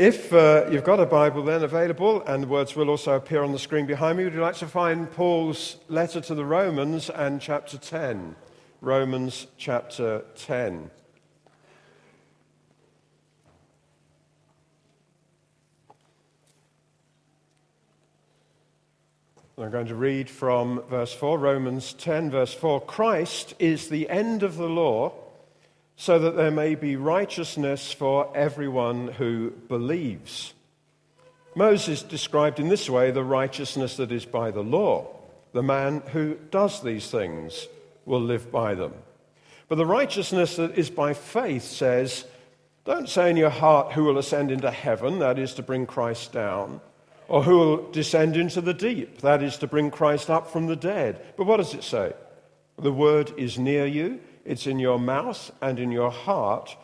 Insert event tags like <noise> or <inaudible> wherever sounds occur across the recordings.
If uh, you've got a Bible then available, and the words will also appear on the screen behind me, would you like to find Paul's letter to the Romans and chapter 10? Romans chapter 10. I'm going to read from verse 4, Romans 10, verse 4. Christ is the end of the law so that there may be righteousness for everyone who believes. Moses described in this way the righteousness that is by the law. The man who does these things will live by them. But the righteousness that is by faith says, Don't say in your heart who will ascend into heaven, that is to bring Christ down, or who will descend into the deep, that is to bring Christ up from the dead. But what does it say? The word is near you it's in your mouth and in your heart.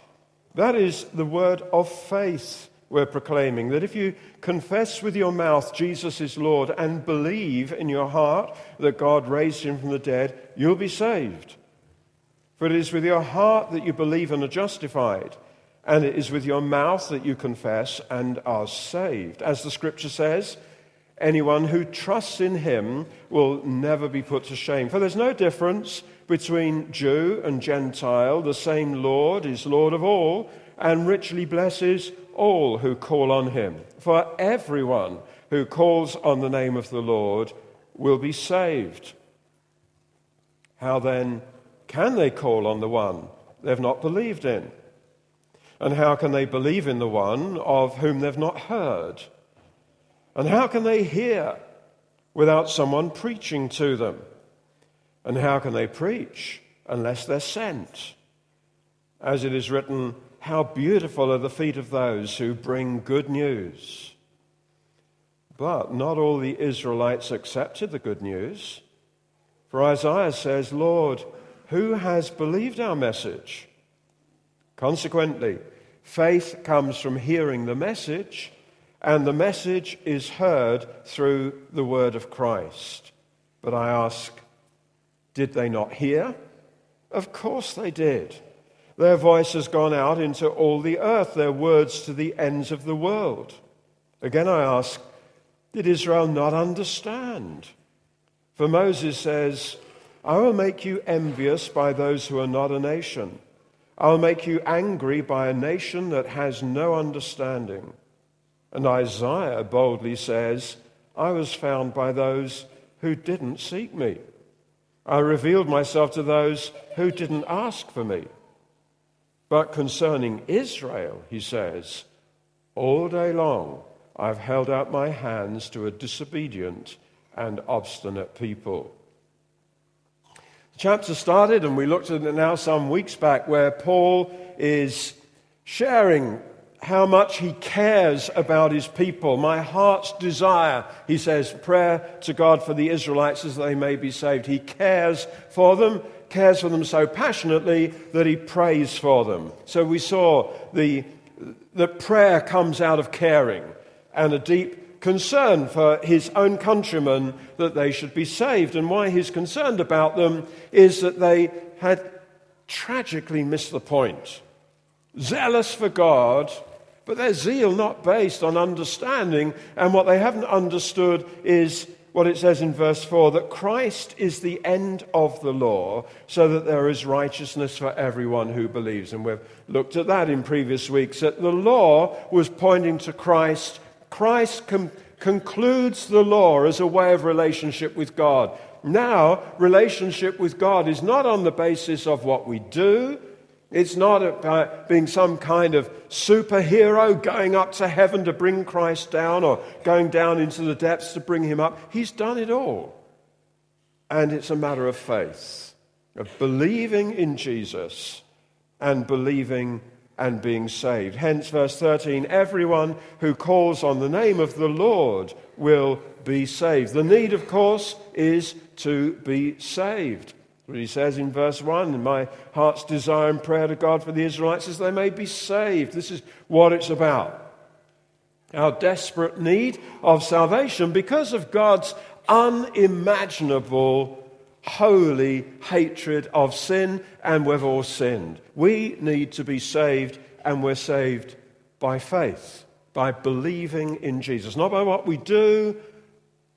That is the word of faith we're proclaiming. That if you confess with your mouth Jesus is Lord and believe in your heart that God raised him from the dead, you'll be saved. For it is with your heart that you believe and are justified, and it is with your mouth that you confess and are saved. As the scripture says, anyone who trusts in him will never be put to shame. For there's no difference between Jew and Gentile, the same Lord is Lord of all and richly blesses all who call on him. For everyone who calls on the name of the Lord will be saved. How then can they call on the one they've not believed in? And how can they believe in the one of whom they've not heard? And how can they hear without someone preaching to them? And how can they preach unless they're sent? As it is written, How beautiful are the feet of those who bring good news. But not all the Israelites accepted the good news. For Isaiah says, Lord, who has believed our message? Consequently, faith comes from hearing the message, and the message is heard through the word of Christ. But I ask, did they not hear? Of course they did. Their voice has gone out into all the earth, their words to the ends of the world. Again, I ask, did Israel not understand? For Moses says, I will make you envious by those who are not a nation. I will make you angry by a nation that has no understanding. And Isaiah boldly says, I was found by those who didn't seek me. I revealed myself to those who didn't ask for me. But concerning Israel, he says, all day long I've held out my hands to a disobedient and obstinate people. The chapter started, and we looked at it now some weeks back, where Paul is sharing how much he cares about his people. My heart's desire, he says, prayer to God for the Israelites as they may be saved. He cares for them, cares for them so passionately that he prays for them. So we saw the, that prayer comes out of caring and a deep concern for his own countrymen that they should be saved. And why he's concerned about them is that they had tragically missed the point. Zealous for God, but their zeal not based on understanding, and what they haven't understood is what it says in verse 4 that Christ is the end of the law, so that there is righteousness for everyone who believes. And we've looked at that in previous weeks, that the law was pointing to Christ. Christ com- concludes the law as a way of relationship with God. Now, relationship with God is not on the basis of what we do, it's not about being some kind of superhero going up to heaven to bring Christ down or going down into the depths to bring him up. He's done it all. And it's a matter of faith, of believing in Jesus and believing and being saved. Hence, verse 13 everyone who calls on the name of the Lord will be saved. The need, of course, is to be saved. What he says in verse 1 My heart's desire and prayer to God for the Israelites is they may be saved. This is what it's about. Our desperate need of salvation because of God's unimaginable, holy hatred of sin, and we've all sinned. We need to be saved, and we're saved by faith. by believing in Jesus. Not by what we do,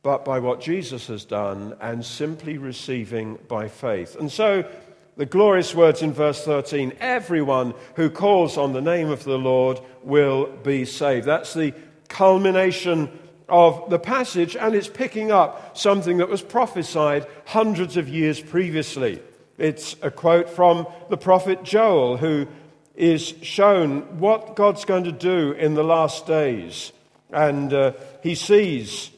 but by what Jesus has done and simply receiving by faith. And so, the glorious words in verse 13 everyone who calls on the name of the Lord will be saved. That's the culmination of the passage, and it's picking up something that was prophesied hundreds of years previously. It's a quote from the prophet Joel, who is shown what God's going to do in the last days. And uh, he sees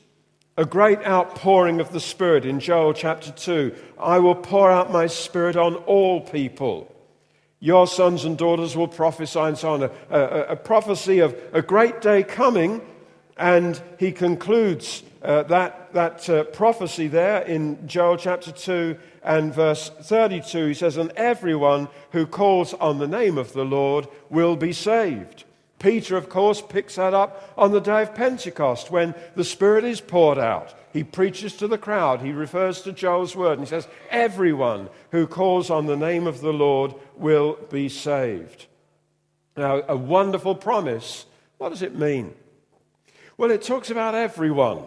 a great outpouring of the Spirit in Joel chapter 2. I will pour out my Spirit on all people. Your sons and daughters will prophesy, and so on. A, a, a prophecy of a great day coming. And he concludes uh, that, that uh, prophecy there in Joel chapter 2 and verse 32. He says, And everyone who calls on the name of the Lord will be saved. Peter, of course, picks that up on the day of Pentecost when the Spirit is poured out. He preaches to the crowd. He refers to Joel's word and he says, Everyone who calls on the name of the Lord will be saved. Now, a wonderful promise. What does it mean? Well, it talks about everyone.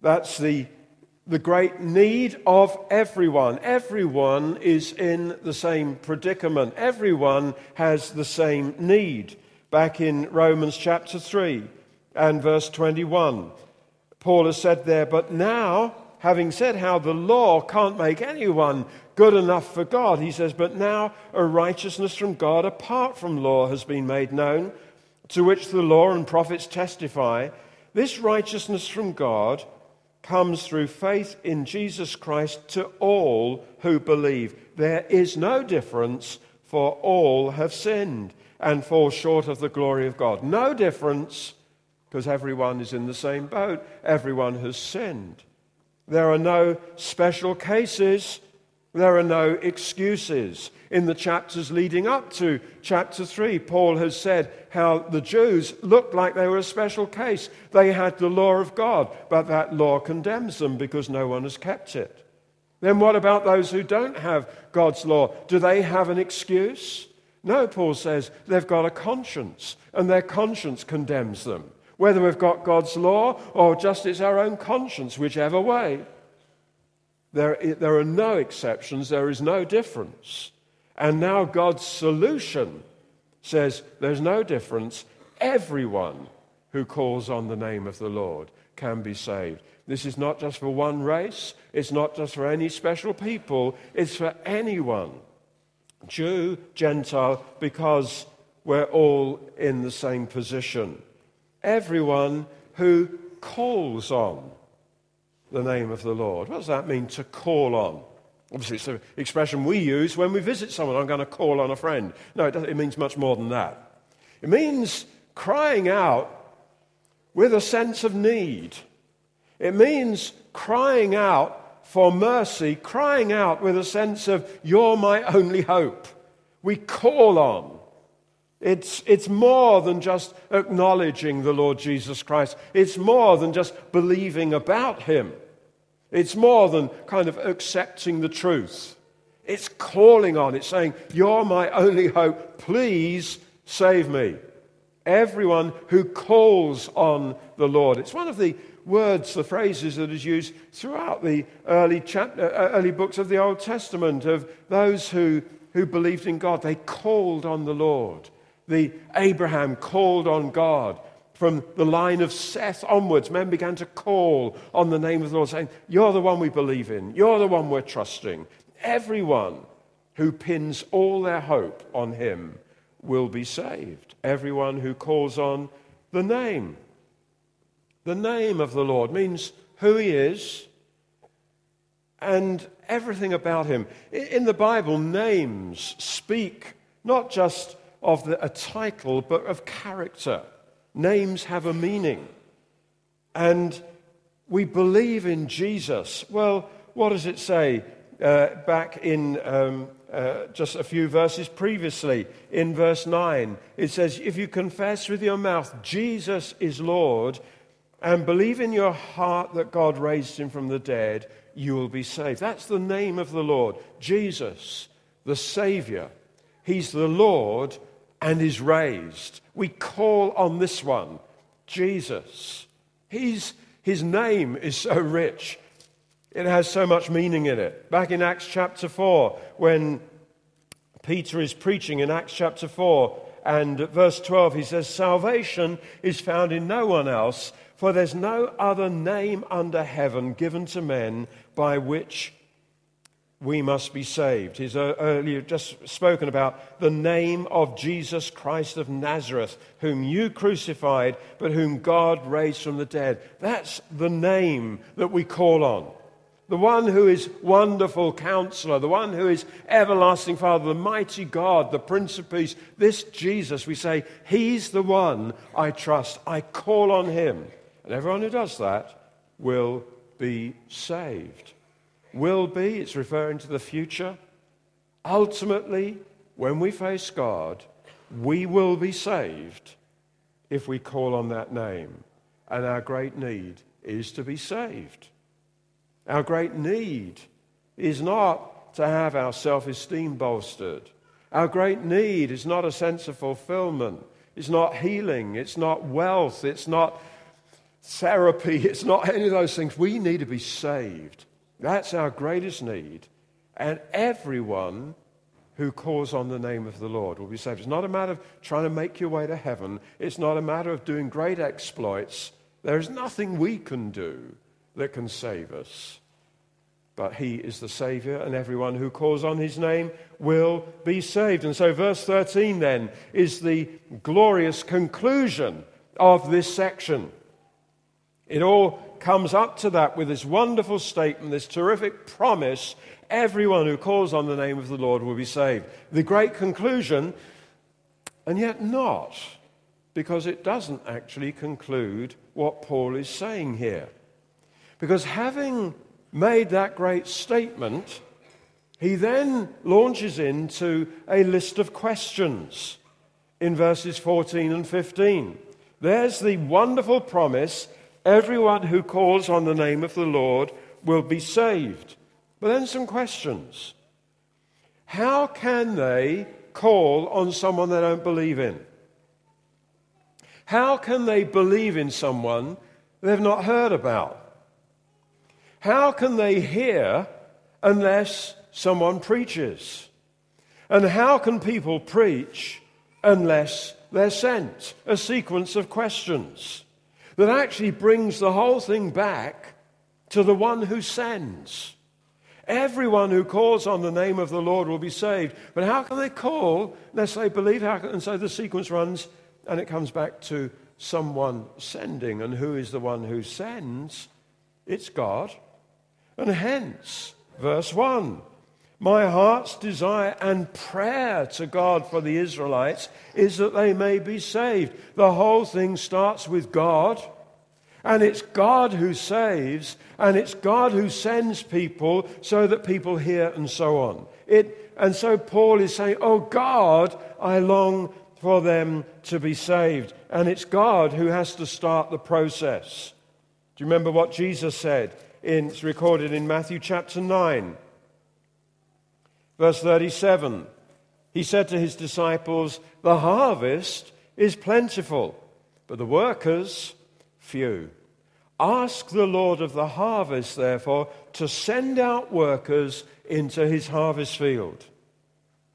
That's the, the great need of everyone. Everyone is in the same predicament, everyone has the same need back in Romans chapter 3 and verse 21. Paul has said there, but now, having said how the law can't make anyone good enough for God, he says, but now a righteousness from God apart from law has been made known, to which the law and prophets testify. This righteousness from God comes through faith in Jesus Christ to all who believe. There is no difference, for all have sinned and fall short of the glory of God. No difference, because everyone is in the same boat. Everyone has sinned. There are no special cases. There are no excuses. In the chapters leading up to chapter 3, Paul has said how the Jews looked like they were a special case. They had the law of God, but that law condemns them because no one has kept it. Then what about those who don't have God's law? Do they have an excuse? No, Paul says they've got a conscience, and their conscience condemns them. Whether we've got God's law or just it's our own conscience, whichever way. There, there are no exceptions, there is no difference. And now God's solution says there's no difference. Everyone who calls on the name of the Lord can be saved. This is not just for one race, it's not just for any special people, it's for anyone. Jew, Gentile, because we're all in the same position. Everyone who calls on the name of the Lord. What does that mean to call on? Obviously, it's an expression we use when we visit someone. I'm going to call on a friend. No, it, it means much more than that. It means crying out with a sense of need. It means crying out for mercy, crying out with a sense of, You're my only hope. We call on. It's, it's more than just acknowledging the Lord Jesus Christ, it's more than just believing about him. It's more than kind of accepting the truth. It's calling on, it's saying, You're my only hope. Please save me. Everyone who calls on the Lord. It's one of the words, the phrases that is used throughout the early, chapter, uh, early books of the Old Testament of those who, who believed in God. They called on the Lord. The Abraham called on God. From the line of Seth onwards, men began to call on the name of the Lord, saying, You're the one we believe in. You're the one we're trusting. Everyone who pins all their hope on him will be saved. Everyone who calls on the name the name of the Lord means who he is and everything about him. In the Bible, names speak not just of the, a title, but of character. Names have a meaning. And we believe in Jesus. Well, what does it say uh, back in um, uh, just a few verses previously? In verse 9, it says, If you confess with your mouth Jesus is Lord and believe in your heart that God raised him from the dead, you will be saved. That's the name of the Lord, Jesus, the Savior. He's the Lord and is raised. We call on this one, Jesus. He's, his name is so rich, it has so much meaning in it. Back in Acts chapter 4, when Peter is preaching in Acts chapter 4, and verse 12, he says, Salvation is found in no one else, for there's no other name under heaven given to men by which we must be saved. He's uh, earlier just spoken about the name of Jesus Christ of Nazareth, whom you crucified, but whom God raised from the dead. That's the name that we call on. The one who is wonderful counselor, the one who is everlasting Father, the mighty God, the Prince of Peace. This Jesus, we say, He's the one I trust. I call on Him. And everyone who does that will be saved will be, it's referring to the future. Ultimately, when we face God, we will be saved if we call on that name. And our great need is to be saved. Our great need is not to have our self esteem bolstered. Our great need is not a sense of fulfillment. It's not healing. It's not wealth. It's not therapy. <laughs> It's not any of those things. We need to be saved. That's our greatest need. And everyone who calls on the name of the Lord will be saved. It's not a matter of trying to make your way to heaven, it's not a matter of doing great exploits. There is nothing we can do that can save us. But he is the Savior, and everyone who calls on his name will be saved. And so, verse 13 then is the glorious conclusion of this section. It all comes up to that with this wonderful statement, this terrific promise everyone who calls on the name of the Lord will be saved. The great conclusion, and yet not, because it doesn't actually conclude what Paul is saying here. Because having made that great statement, he then launches into a list of questions in verses 14 and 15. There's the wonderful promise Everyone who calls on the name of the Lord will be saved. But then some questions. How can they call on someone they don't believe in? How can they believe in someone they've not heard about? How can they hear unless someone preaches? And how can people preach unless they're sent? A sequence of questions that actually brings the whole thing back to the one who sends. Everyone who calls on the name of the Lord will be saved. But how can they call unless they believe? How can, and so the sequence runs and it comes back to someone sending. And who is the one who sends? It's God. And hence, verse 1 my heart's desire and prayer to God for the Israelites is that they may be saved. The whole thing starts with God, and it's God who saves, and it's God who sends people so that people hear and so on. It, and so Paul is saying, Oh God, I long for them to be saved. And it's God who has to start the process. Do you remember what Jesus said? In, it's recorded in Matthew chapter 9. Verse 37 He said to his disciples, The harvest is plentiful, but the workers few. Ask the Lord of the harvest, therefore, to send out workers into his harvest field.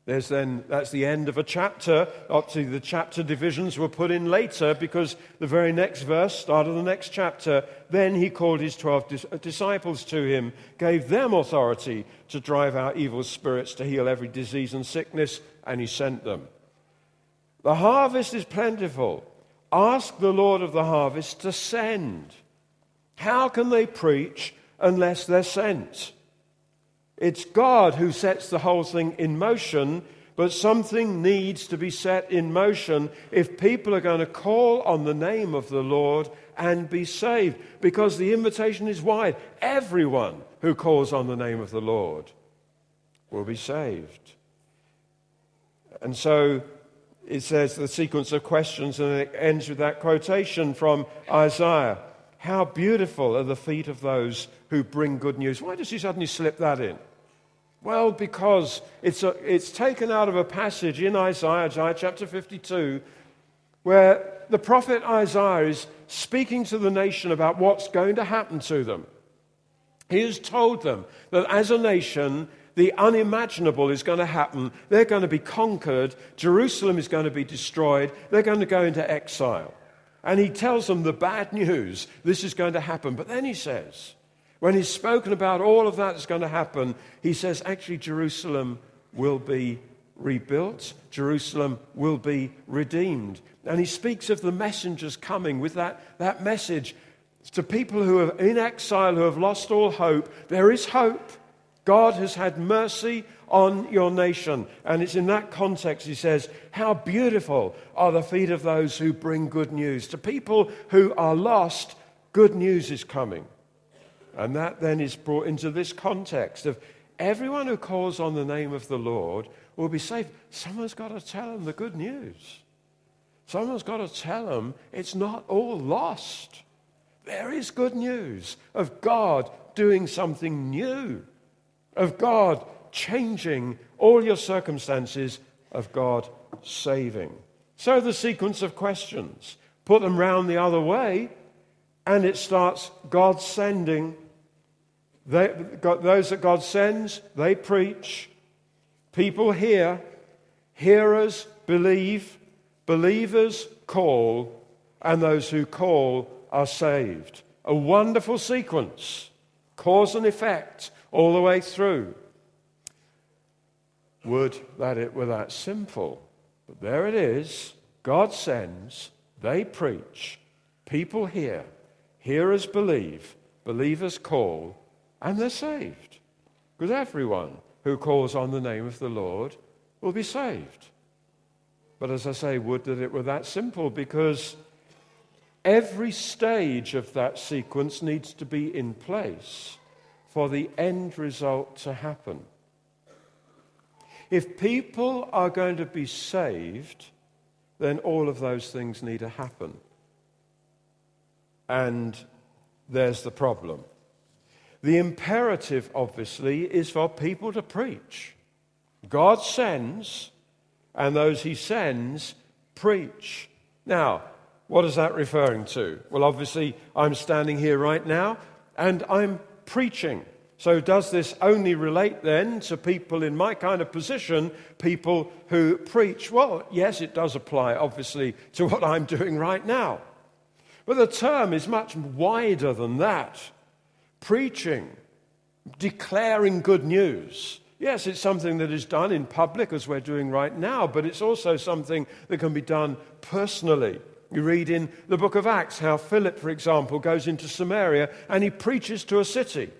There's then, that's the end of a chapter. Obviously, the chapter divisions were put in later because the very next verse, start of the next chapter, then he called his 12 uh, disciples to him, gave them authority to drive out evil spirits, to heal every disease and sickness, and he sent them. The harvest is plentiful. Ask the Lord of the harvest to send. How can they preach unless they're sent? It's God who sets the whole thing in motion, but something needs to be set in motion if people are going to call on the name of the Lord and be saved, because the invitation is wide. Everyone who calls on the name of the Lord will be saved. And so it says the sequence of questions, and it ends with that quotation from Isaiah How beautiful are the feet of those who bring good news. Why does he suddenly slip that in? Well, because it's, a, it's taken out of a passage in Isaiah, Isaiah chapter 52, where the prophet Isaiah is speaking to the nation about what's going to happen to them. He has told them that as a nation, the unimaginable is going to happen. They're going to be conquered. Jerusalem is going to be destroyed. They're going to go into exile. And he tells them the bad news this is going to happen. But then he says, when he's spoken about all of that that's going to happen, he says, actually, Jerusalem will be rebuilt, Jerusalem will be redeemed. And he speaks of the messengers coming with that, that message to people who are in exile, who have lost all hope. There is hope. God has had mercy on your nation. And it's in that context he says, How beautiful are the feet of those who bring good news. To people who are lost, good news is coming. And that then is brought into this context of everyone who calls on the name of the Lord will be saved. Someone's got to tell them the good news. Someone's got to tell them it's not all lost. There is good news of God doing something new, of God changing all your circumstances, of God saving. So the sequence of questions put them round the other way, and it starts God sending they, those that God sends, they preach. People hear. Hearers believe. Believers call. And those who call are saved. A wonderful sequence. Cause and effect all the way through. Would that it were that simple. But there it is. God sends. They preach. People hear. Hearers believe. Believers call and they're saved. Because everyone who calls on the name of the Lord will be saved. But as I say, would that it were that simple because every stage of that sequence needs to be in place for the end result to happen. If people are going to be saved, then all of those things need to happen. And there's the problem. The imperative, obviously, is for people to preach. God sends, and those he sends preach. Now, what is that referring to? Well, obviously, I'm standing here right now and I'm preaching. So, does this only relate then to people in my kind of position, people who preach? Well, yes, it does apply, obviously, to what I'm doing right now. But the term is much wider than that preaching, declaring good news. Yes, it's something that is done in public as we're doing right now, but it's also something that can be done personally. You read in the book of Acts how Philip, for example, goes into Samaria and he preaches to a city.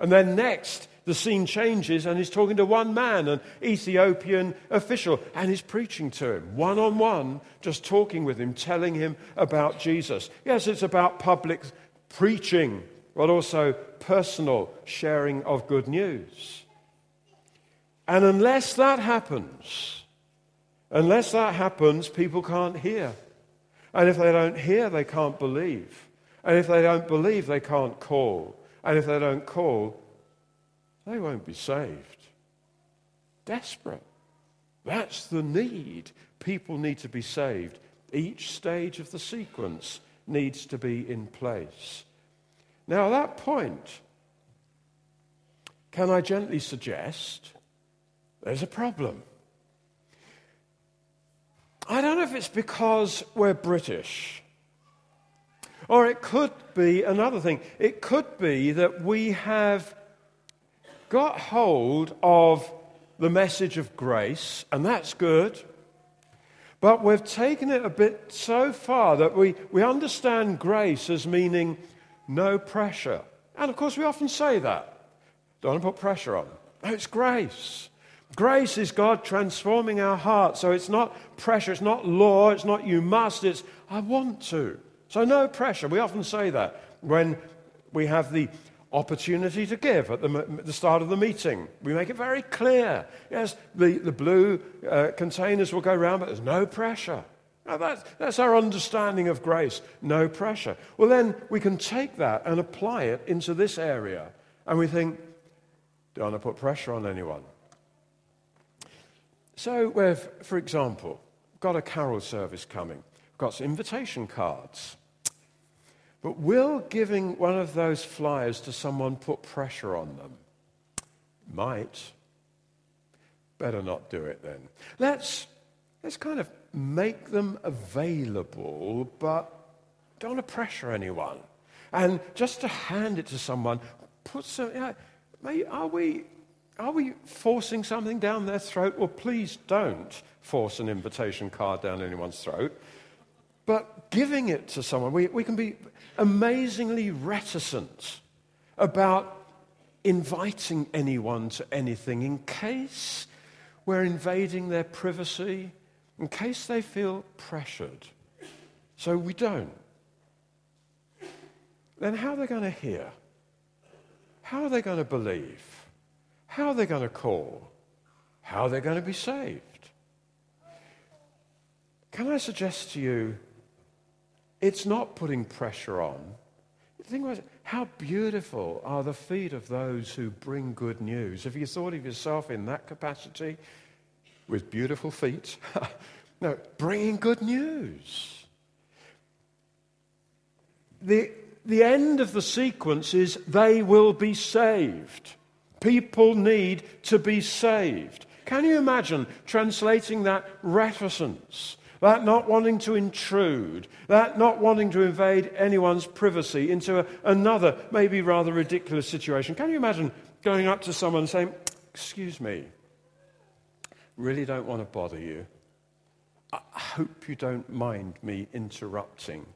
And then next, the scene changes and he's talking to one man, an Ethiopian official, and he's preaching to him, one on one, just talking with him, telling him about Jesus. Yes, it's about public preaching but also personal sharing of good news. And unless that happens, unless that happens, people can't hear. And if they don't hear, they can't believe. And if they don't believe, they can't call. And if they don't call, they won't be saved. Desperate. That's the need. People need to be saved. Each stage of the sequence needs to be in place. Now, at that point, can I gently suggest there's a problem? I don't know if it's because we're British. Or it could be another thing. It could be that we have got hold of the message of grace, and that's good. But we've taken it a bit so far that we, we understand grace as meaning no pressure. And of course, we often say that. Don't want to put pressure on. No, it's grace. Grace is God transforming our hearts. So it's not pressure, it's not law, it's not you must, it's I want to. So no pressure. We often say that when we have the opportunity to give at the, the start of the meeting. We make it very clear. Yes, the, the blue uh, containers will go around, but there's no pressure. Now that's, that's our understanding of grace. No pressure. Well, then we can take that and apply it into this area. And we think, Don't want to put pressure on anyone. So, we've, for example, got a carol service coming, we've got some invitation cards. But will giving one of those flyers to someone put pressure on them? Might. Better not do it then. Let's, let's kind of make them available, but don't want to pressure anyone. And just to hand it to someone, put some, you know, are we, are we forcing something down their throat? Well, please don't force an invitation card down anyone's throat. But giving it to someone, we, we can be amazingly reticent about inviting anyone to anything in case we're invading their privacy, in case they feel pressured. So we don't. Then how are they going to hear? How are they going to believe? How are they going to call? How are they going to be saved? Can I suggest to you, it's not putting pressure on. Think about. How beautiful are the feet of those who bring good news. Have you thought of yourself in that capacity with beautiful feet? <laughs> no, bringing good news. The, the end of the sequence is they will be saved. People need to be saved. Can you imagine translating that reticence that not wanting to intrude, that not wanting to invade anyone's privacy into a, another, maybe rather ridiculous situation. Can you imagine going up to someone and saying, Excuse me, really don't want to bother you. I hope you don't mind me interrupting.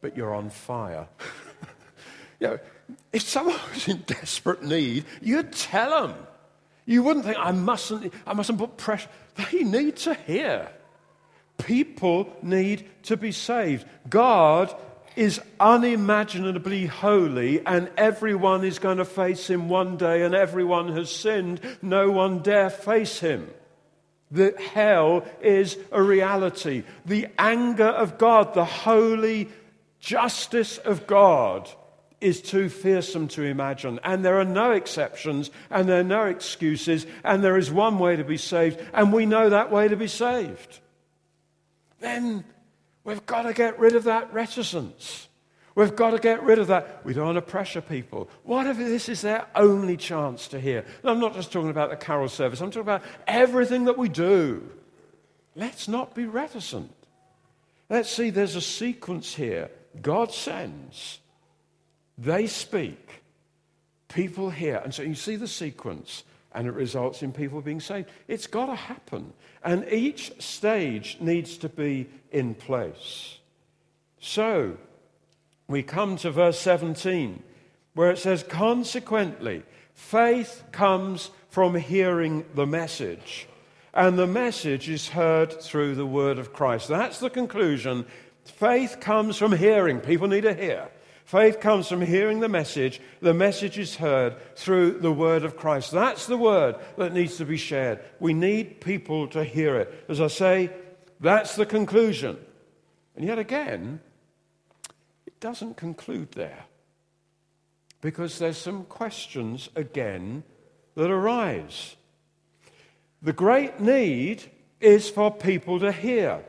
But you're on fire. <laughs> you know, if someone <laughs> was in desperate need, you'd tell them. You wouldn't think, I mustn't, I mustn't put pressure. They need to hear. People need to be saved. God is unimaginably holy, and everyone is going to face him one day, and everyone has sinned. No one dare face him. That hell is a reality. The anger of God, the holy justice of God is too fearsome to imagine. And there are no exceptions, and there are no excuses, and there is one way to be saved, and we know that way to be saved. Then we've got to get rid of that reticence. We've got to get rid of that. We don't want to pressure people. What if this is their only chance to hear? And I'm not just talking about the carol service, I'm talking about everything that we do. Let's not be reticent. Let's see, there's a sequence here. God sends they speak, people hear. And so you see the sequence, and it results in people being saved. It's got to happen. And each stage needs to be in place. So we come to verse 17, where it says, Consequently, faith comes from hearing the message. And the message is heard through the word of Christ. That's the conclusion. Faith comes from hearing. People need to hear. Faith comes from hearing the message. The message is heard through the word of Christ. That's the word that needs to be shared. We need people to hear it. As I say, that's the conclusion. And yet again, it doesn't conclude there. Because there's some questions again that arise. The great need is for people to hear.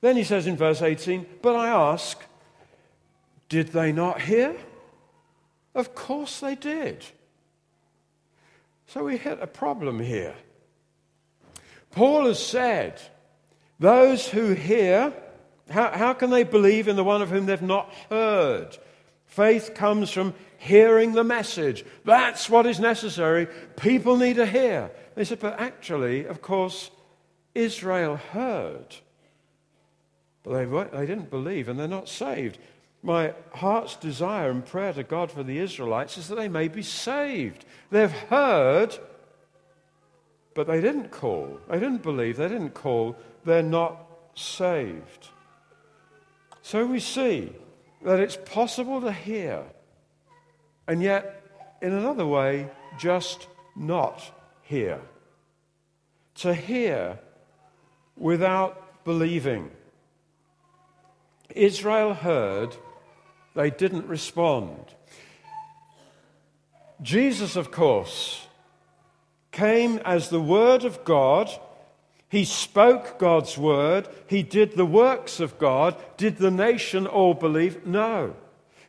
Then he says in verse 18, But I ask, did they not hear? Of course they did. So we hit a problem here. Paul has said, those who hear, how, how can they believe in the one of whom they've not heard? Faith comes from hearing the message. That's what is necessary. People need to hear. They said, but actually, of course, Israel heard. But they, they didn't believe and they're not saved. My heart's desire and prayer to God for the Israelites is that they may be saved. They've heard, but they didn't call. They didn't believe. They didn't call. They're not saved. So we see that it's possible to hear, and yet, in another way, just not hear. To hear without believing. Israel heard they didn't respond. Jesus, of course, came as the Word of God. He spoke God's Word. He did the works of God. Did the nation all believe? No.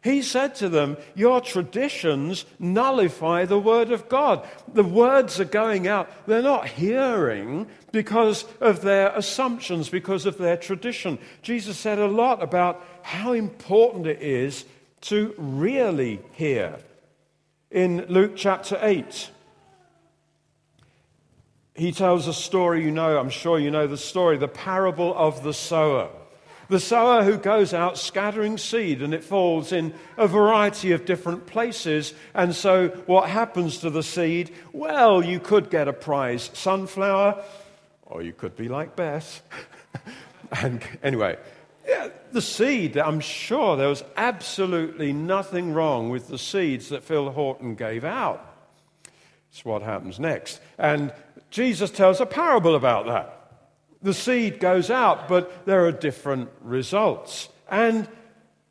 He said to them, Your traditions nullify the word of God. The words are going out. They're not hearing because of their assumptions, because of their tradition. Jesus said a lot about how important it is to really hear. In Luke chapter 8, he tells a story you know, I'm sure you know the story, the parable of the sower. The sower who goes out scattering seed and it falls in a variety of different places. And so, what happens to the seed? Well, you could get a prize sunflower, or you could be like Beth. <laughs> and anyway, yeah, the seed, I'm sure there was absolutely nothing wrong with the seeds that Phil Horton gave out. It's what happens next. And Jesus tells a parable about that. The seed goes out, but there are different results. And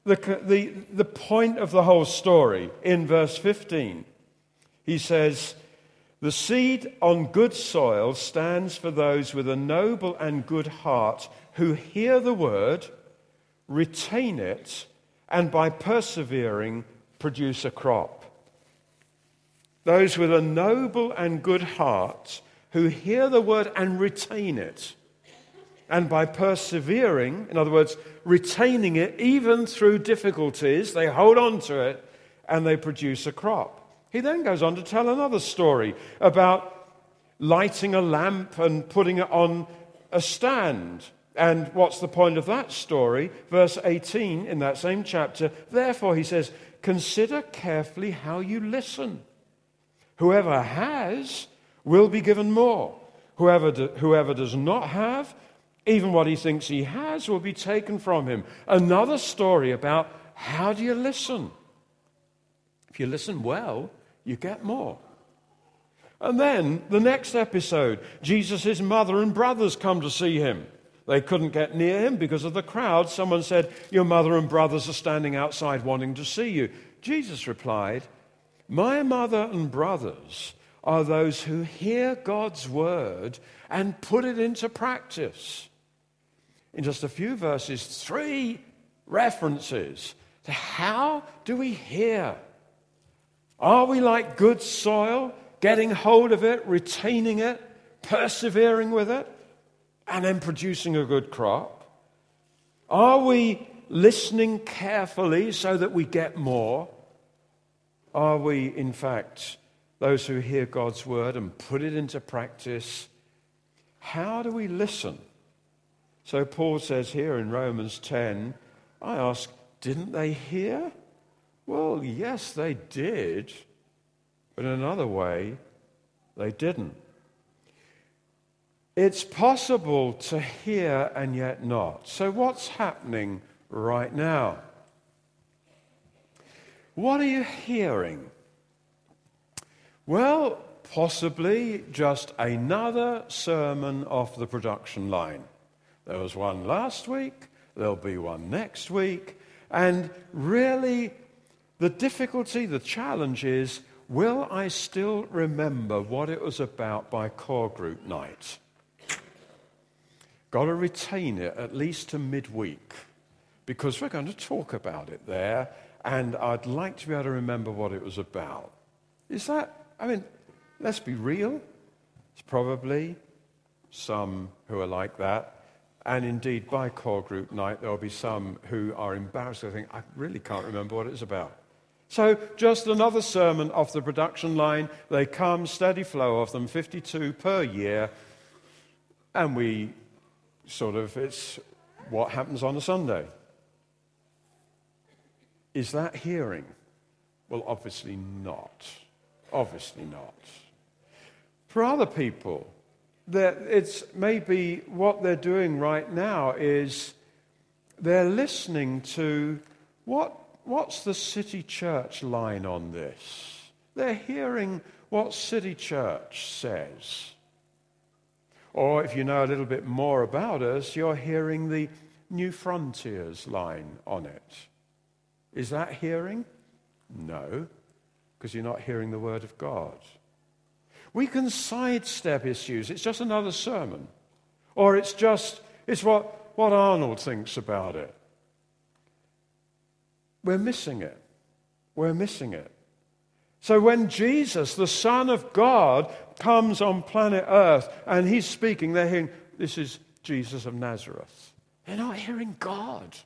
the, the, the point of the whole story in verse 15, he says, The seed on good soil stands for those with a noble and good heart who hear the word, retain it, and by persevering produce a crop. Those with a noble and good heart who hear the word and retain it and by persevering, in other words, retaining it even through difficulties, they hold on to it and they produce a crop. He then goes on to tell another story about lighting a lamp and putting it on a stand. And what's the point of that story? Verse 18 in that same chapter. Therefore, he says, Consider carefully how you listen. Whoever has will be given more. Whoever, do, whoever does not have, even what he thinks he has will be taken from him. Another story about how do you listen? If you listen well, you get more. And then the next episode, Jesus' mother and brothers come to see him. They couldn't get near him because of the crowd. Someone said, Your mother and brothers are standing outside wanting to see you. Jesus replied, My mother and brothers are those who hear God's word and put it into practice in just a few verses three references to how do we hear? Are we like good soil, getting hold of it, retaining it, persevering with it, and then producing a good crop? Are we listening carefully so that we get more? Are we, in fact, those who hear God's word and put it into practice? How do we listen? So Paul says here in Romans 10, I ask, didn't they hear? Well, yes, they did. But in another way, they didn't. It's possible to hear and yet not. So, what's happening right now? What are you hearing? Well, possibly just another sermon off the production line. There was one last week, there'll be one next week. And really, the difficulty, the challenge is will I still remember what it was about by core group night? Got to retain it at least to midweek because we're going to talk about it there, and I'd like to be able to remember what it was about. Is that, I mean, let's be real. It's probably some who are like that. And indeed, by core group night, there will be some who are embarrassed. I think, I really can't remember what it's about. So, just another sermon off the production line. They come, steady flow of them, 52 per year. And we sort of, it's what happens on a Sunday. Is that hearing? Well, obviously not. Obviously not. For other people, that it's maybe what they're doing right now is they're listening to what, what's the city church line on this? They're hearing what city church says. Or if you know a little bit more about us, you're hearing the Newfrontiers line on it. Is that hearing? No. because you're not hearing the word of God. We can sidestep issues. It's just another sermon. Or it's just, it's what, what Arnold thinks about it. We're missing it. We're missing it. So when Jesus, the Son of God, comes on planet Earth and he's speaking, they're hearing, this is Jesus of Nazareth. They're not hearing God.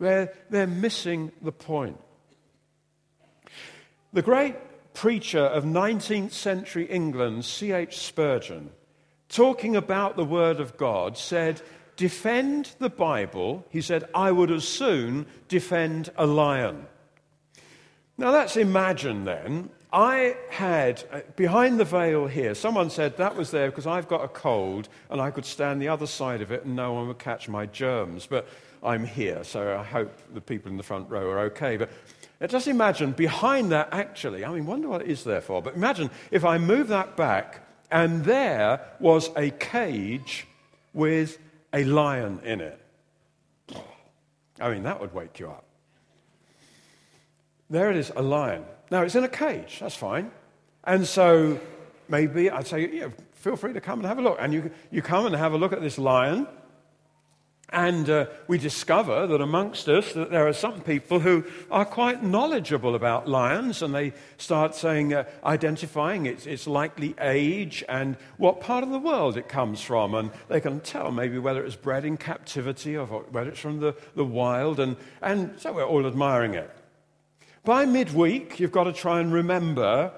They're, they're missing the point. The great preacher of 19th century England, C.H. Spurgeon, talking about the Word of God, said, Defend the Bible. He said, I would as soon defend a lion. Now let's imagine then, I had, uh, behind the veil here, someone said that was there because I've got a cold and I could stand the other side of it and no one would catch my germs. But I'm here, so I hope the people in the front row are okay. But just imagine behind that, actually, I mean, wonder what it is there for. But imagine if I move that back and there was a cage with a lion in it. I mean, that would wake you up. There it is, a lion. Now, it's in a cage, that's fine. And so maybe I'd say, yeah, feel free to come and have a look. And you, you come and have a look at this lion. And uh, we discover that amongst us that there are some people who are quite knowledgeable about lions, and they start saying, uh, identifying its, its likely age and what part of the world it comes from, and they can tell maybe whether it's bred in captivity or whether it's from the, the wild, and, and so we're all admiring it. By midweek, you've got to try and remember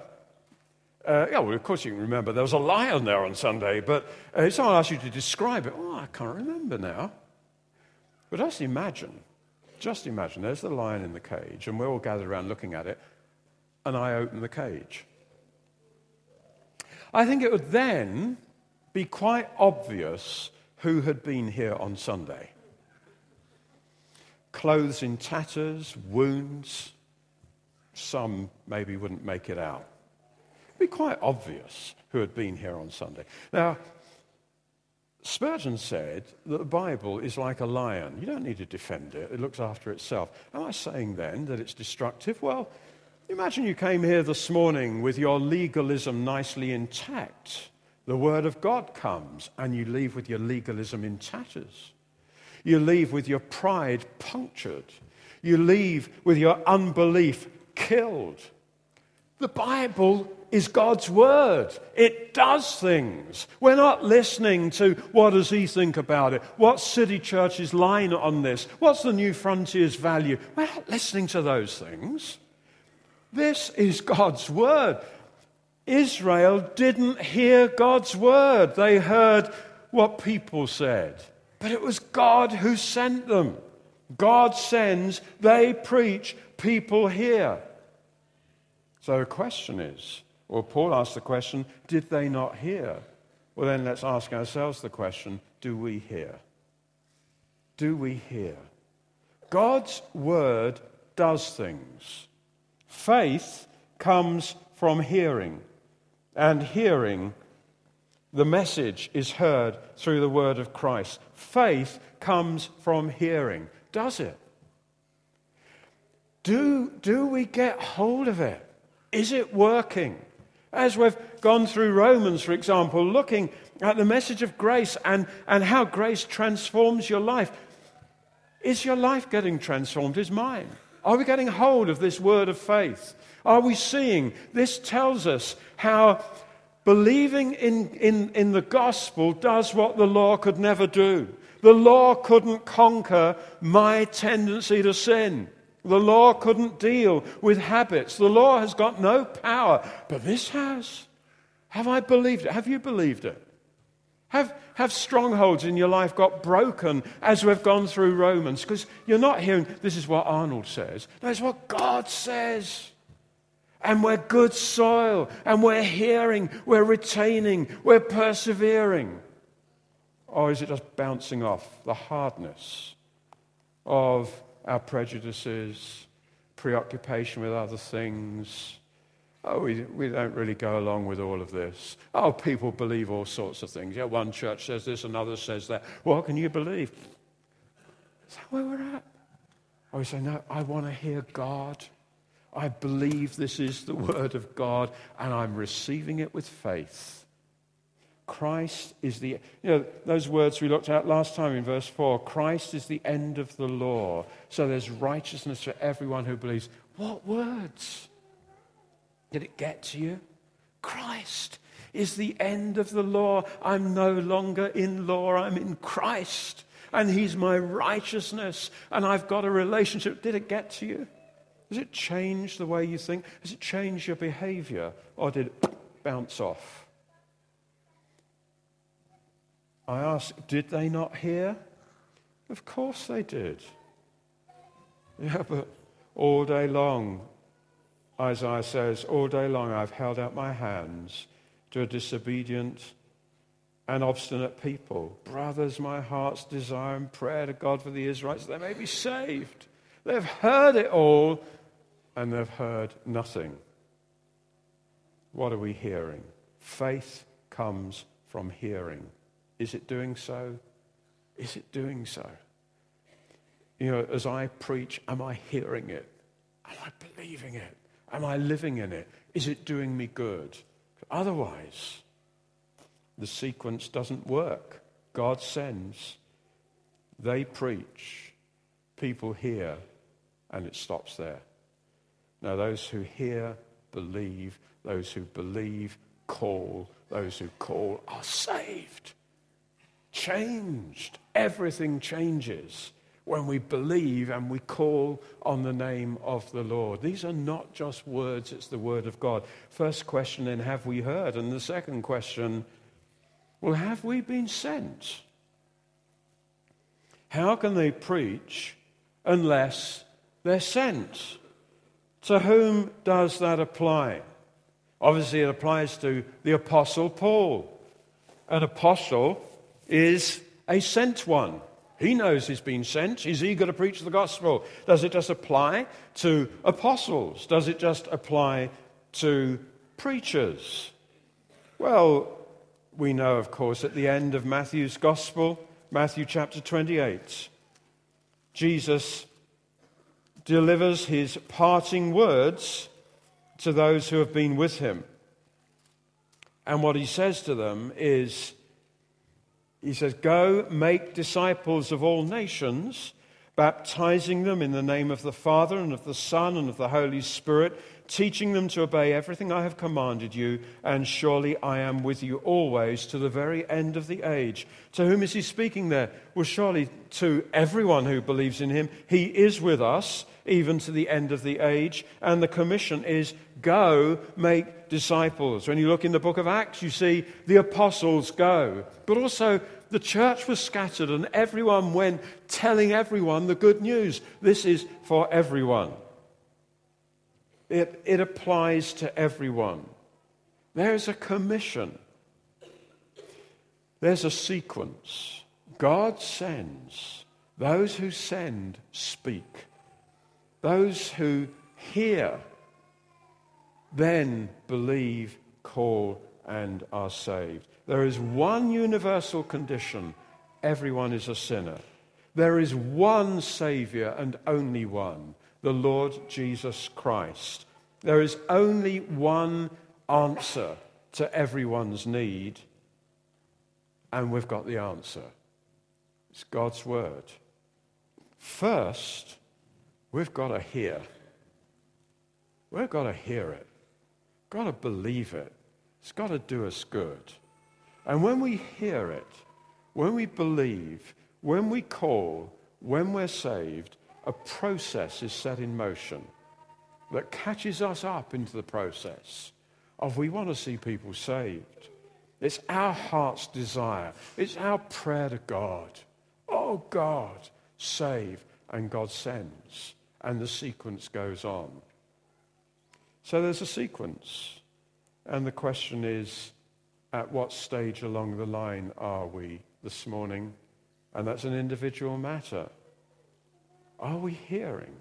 uh, yeah, well, of course you can remember there was a lion there on Sunday, but uh, if someone asks you to describe it, oh, I can't remember now. But just imagine, just imagine, there's the lion in the cage, and we're all gathered around looking at it, and I open the cage. I think it would then be quite obvious who had been here on Sunday. Clothes in tatters, wounds, some maybe wouldn't make it out. It'd be quite obvious who had been here on Sunday. Now, Spurgeon said that the Bible is like a lion. You don't need to defend it, it looks after itself. Am I saying then that it's destructive? Well, imagine you came here this morning with your legalism nicely intact. The Word of God comes, and you leave with your legalism in tatters. You leave with your pride punctured. You leave with your unbelief killed. The Bible is God's word. It does things. We're not listening to what does he think about it? What's City Church's line on this? What's the Newfrontiers value? We're not listening to those things. This is God's word. Israel didn't hear God's word. They heard what people said. But it was God who sent them. God sends, they preach, people hear. So the question is well, Paul asked the question, did they not hear? Well, then let's ask ourselves the question, do we hear? Do we hear? God's word does things. Faith comes from hearing, and hearing, the message is heard through the word of Christ. Faith comes from hearing. Does it? Do, do we get hold of it? Is it working? As we've gone through Romans, for example, looking at the message of grace and, and how grace transforms your life. Is your life getting transformed? Is mine? Are we getting hold of this word of faith? Are we seeing? This tells us how believing in, in, in the gospel does what the law could never do. The law couldn't conquer my tendency to sin. The law couldn't deal with habits. The law has got no power, but this has. Have I believed it? Have you believed it? Have, have strongholds in your life got broken as we've gone through Romans? Because you're not hearing, this is what Arnold says. No, it's what God says. And we're good soil, and we're hearing, we're retaining, we're persevering. Or is it just bouncing off the hardness of our prejudices, preoccupation with other things. Oh, we, we don't really go along with all of this. Oh, people believe all sorts of things. Yeah, one church says this, another says that. What can you believe? Is that where we're at? Or we say, no, I want to hear God. I believe this is the Word of God and I'm receiving it with faith. Christ is the, you know, those words we looked at last time in verse 4 Christ is the end of the law. So there's righteousness for everyone who believes. What words? Did it get to you? Christ is the end of the law. I'm no longer in law, I'm in Christ. And He's my righteousness. And I've got a relationship. Did it get to you? Does it change the way you think? Does it change your behavior? Or did it bounce off? I ask, did they not hear? Of course they did. Yeah, but all day long, Isaiah says, all day long I've held out my hands to a disobedient and obstinate people. Brothers, my heart's desire and prayer to God for the Israelites, they may be saved. They've heard it all and they've heard nothing. What are we hearing? Faith comes from hearing. Is it doing so? Is it doing so? You know, as I preach, am I hearing it? Am I believing it? Am I living in it? Is it doing me good? Otherwise, the sequence doesn't work. God sends, they preach, people hear, and it stops there. Now, those who hear, believe, those who believe, call, those who call are saved. Changed. Everything changes when we believe and we call on the name of the Lord. These are not just words, it's the word of God. First question then, have we heard? And the second question, well, have we been sent? How can they preach unless they're sent? To whom does that apply? Obviously, it applies to the Apostle Paul. An apostle is a sent one. He knows he's been sent. He's eager to preach the gospel. Does it just apply to apostles? Does it just apply to preachers? Well, we know, of course, at the end of Matthew's gospel, Matthew chapter 28, Jesus delivers his parting words to those who have been with him. And what he says to them is, he says, Go make disciples of all nations, baptizing them in the name of the Father and of the Son and of the Holy Spirit, teaching them to obey everything I have commanded you, and surely I am with you always to the very end of the age. To whom is he speaking there? Well, surely to everyone who believes in him. He is with us even to the end of the age. And the commission is go make disciples. When you look in the book of Acts, you see the apostles go. But also, the church was scattered and everyone went telling everyone the good news. This is for everyone. It, it applies to everyone. There's a commission, there's a sequence. God sends. Those who send speak. Those who hear then believe, call, and are saved. There is one universal condition everyone is a sinner. There is one Savior and only one, the Lord Jesus Christ. There is only one answer to everyone's need, and we've got the answer. It's God's Word. First, We've got to hear. We've got to hear it. Got to believe it. It's got to do us good. And when we hear it, when we believe, when we call, when we're saved, a process is set in motion that catches us up into the process of we want to see people saved. It's our heart's desire. It's our prayer to God. Oh God, save, and God sends and the sequence goes on. So there's a sequence. And the question is, at what stage along the line are we this morning? And that's an individual matter. Are we hearing?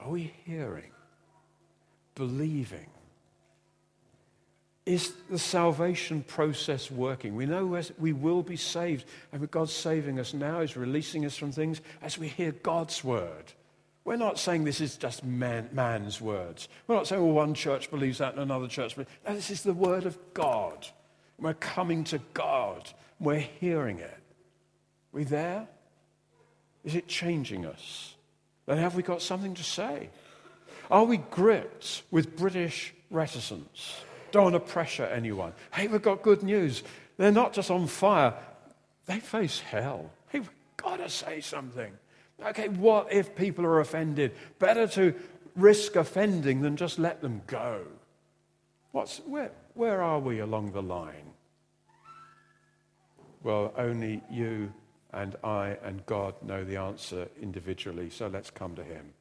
Are we hearing? Believing? Is the salvation process working? We know we will be saved, and God's saving us now. He's releasing us from things as we hear God's word. We're not saying this is just man, man's words. We're not saying, well, one church believes that and another church believes no, This is the word of God. We're coming to God. We're hearing it. Are we there? Is it changing us? Then have we got something to say? Are we gripped with British reticence? Don't want to pressure anyone. Hey, we've got good news. They're not just on fire, they face hell. Hey, we've got to say something. Okay, what if people are offended? Better to risk offending than just let them go. What's, where, where are we along the line? Well, only you and I and God know the answer individually, so let's come to Him.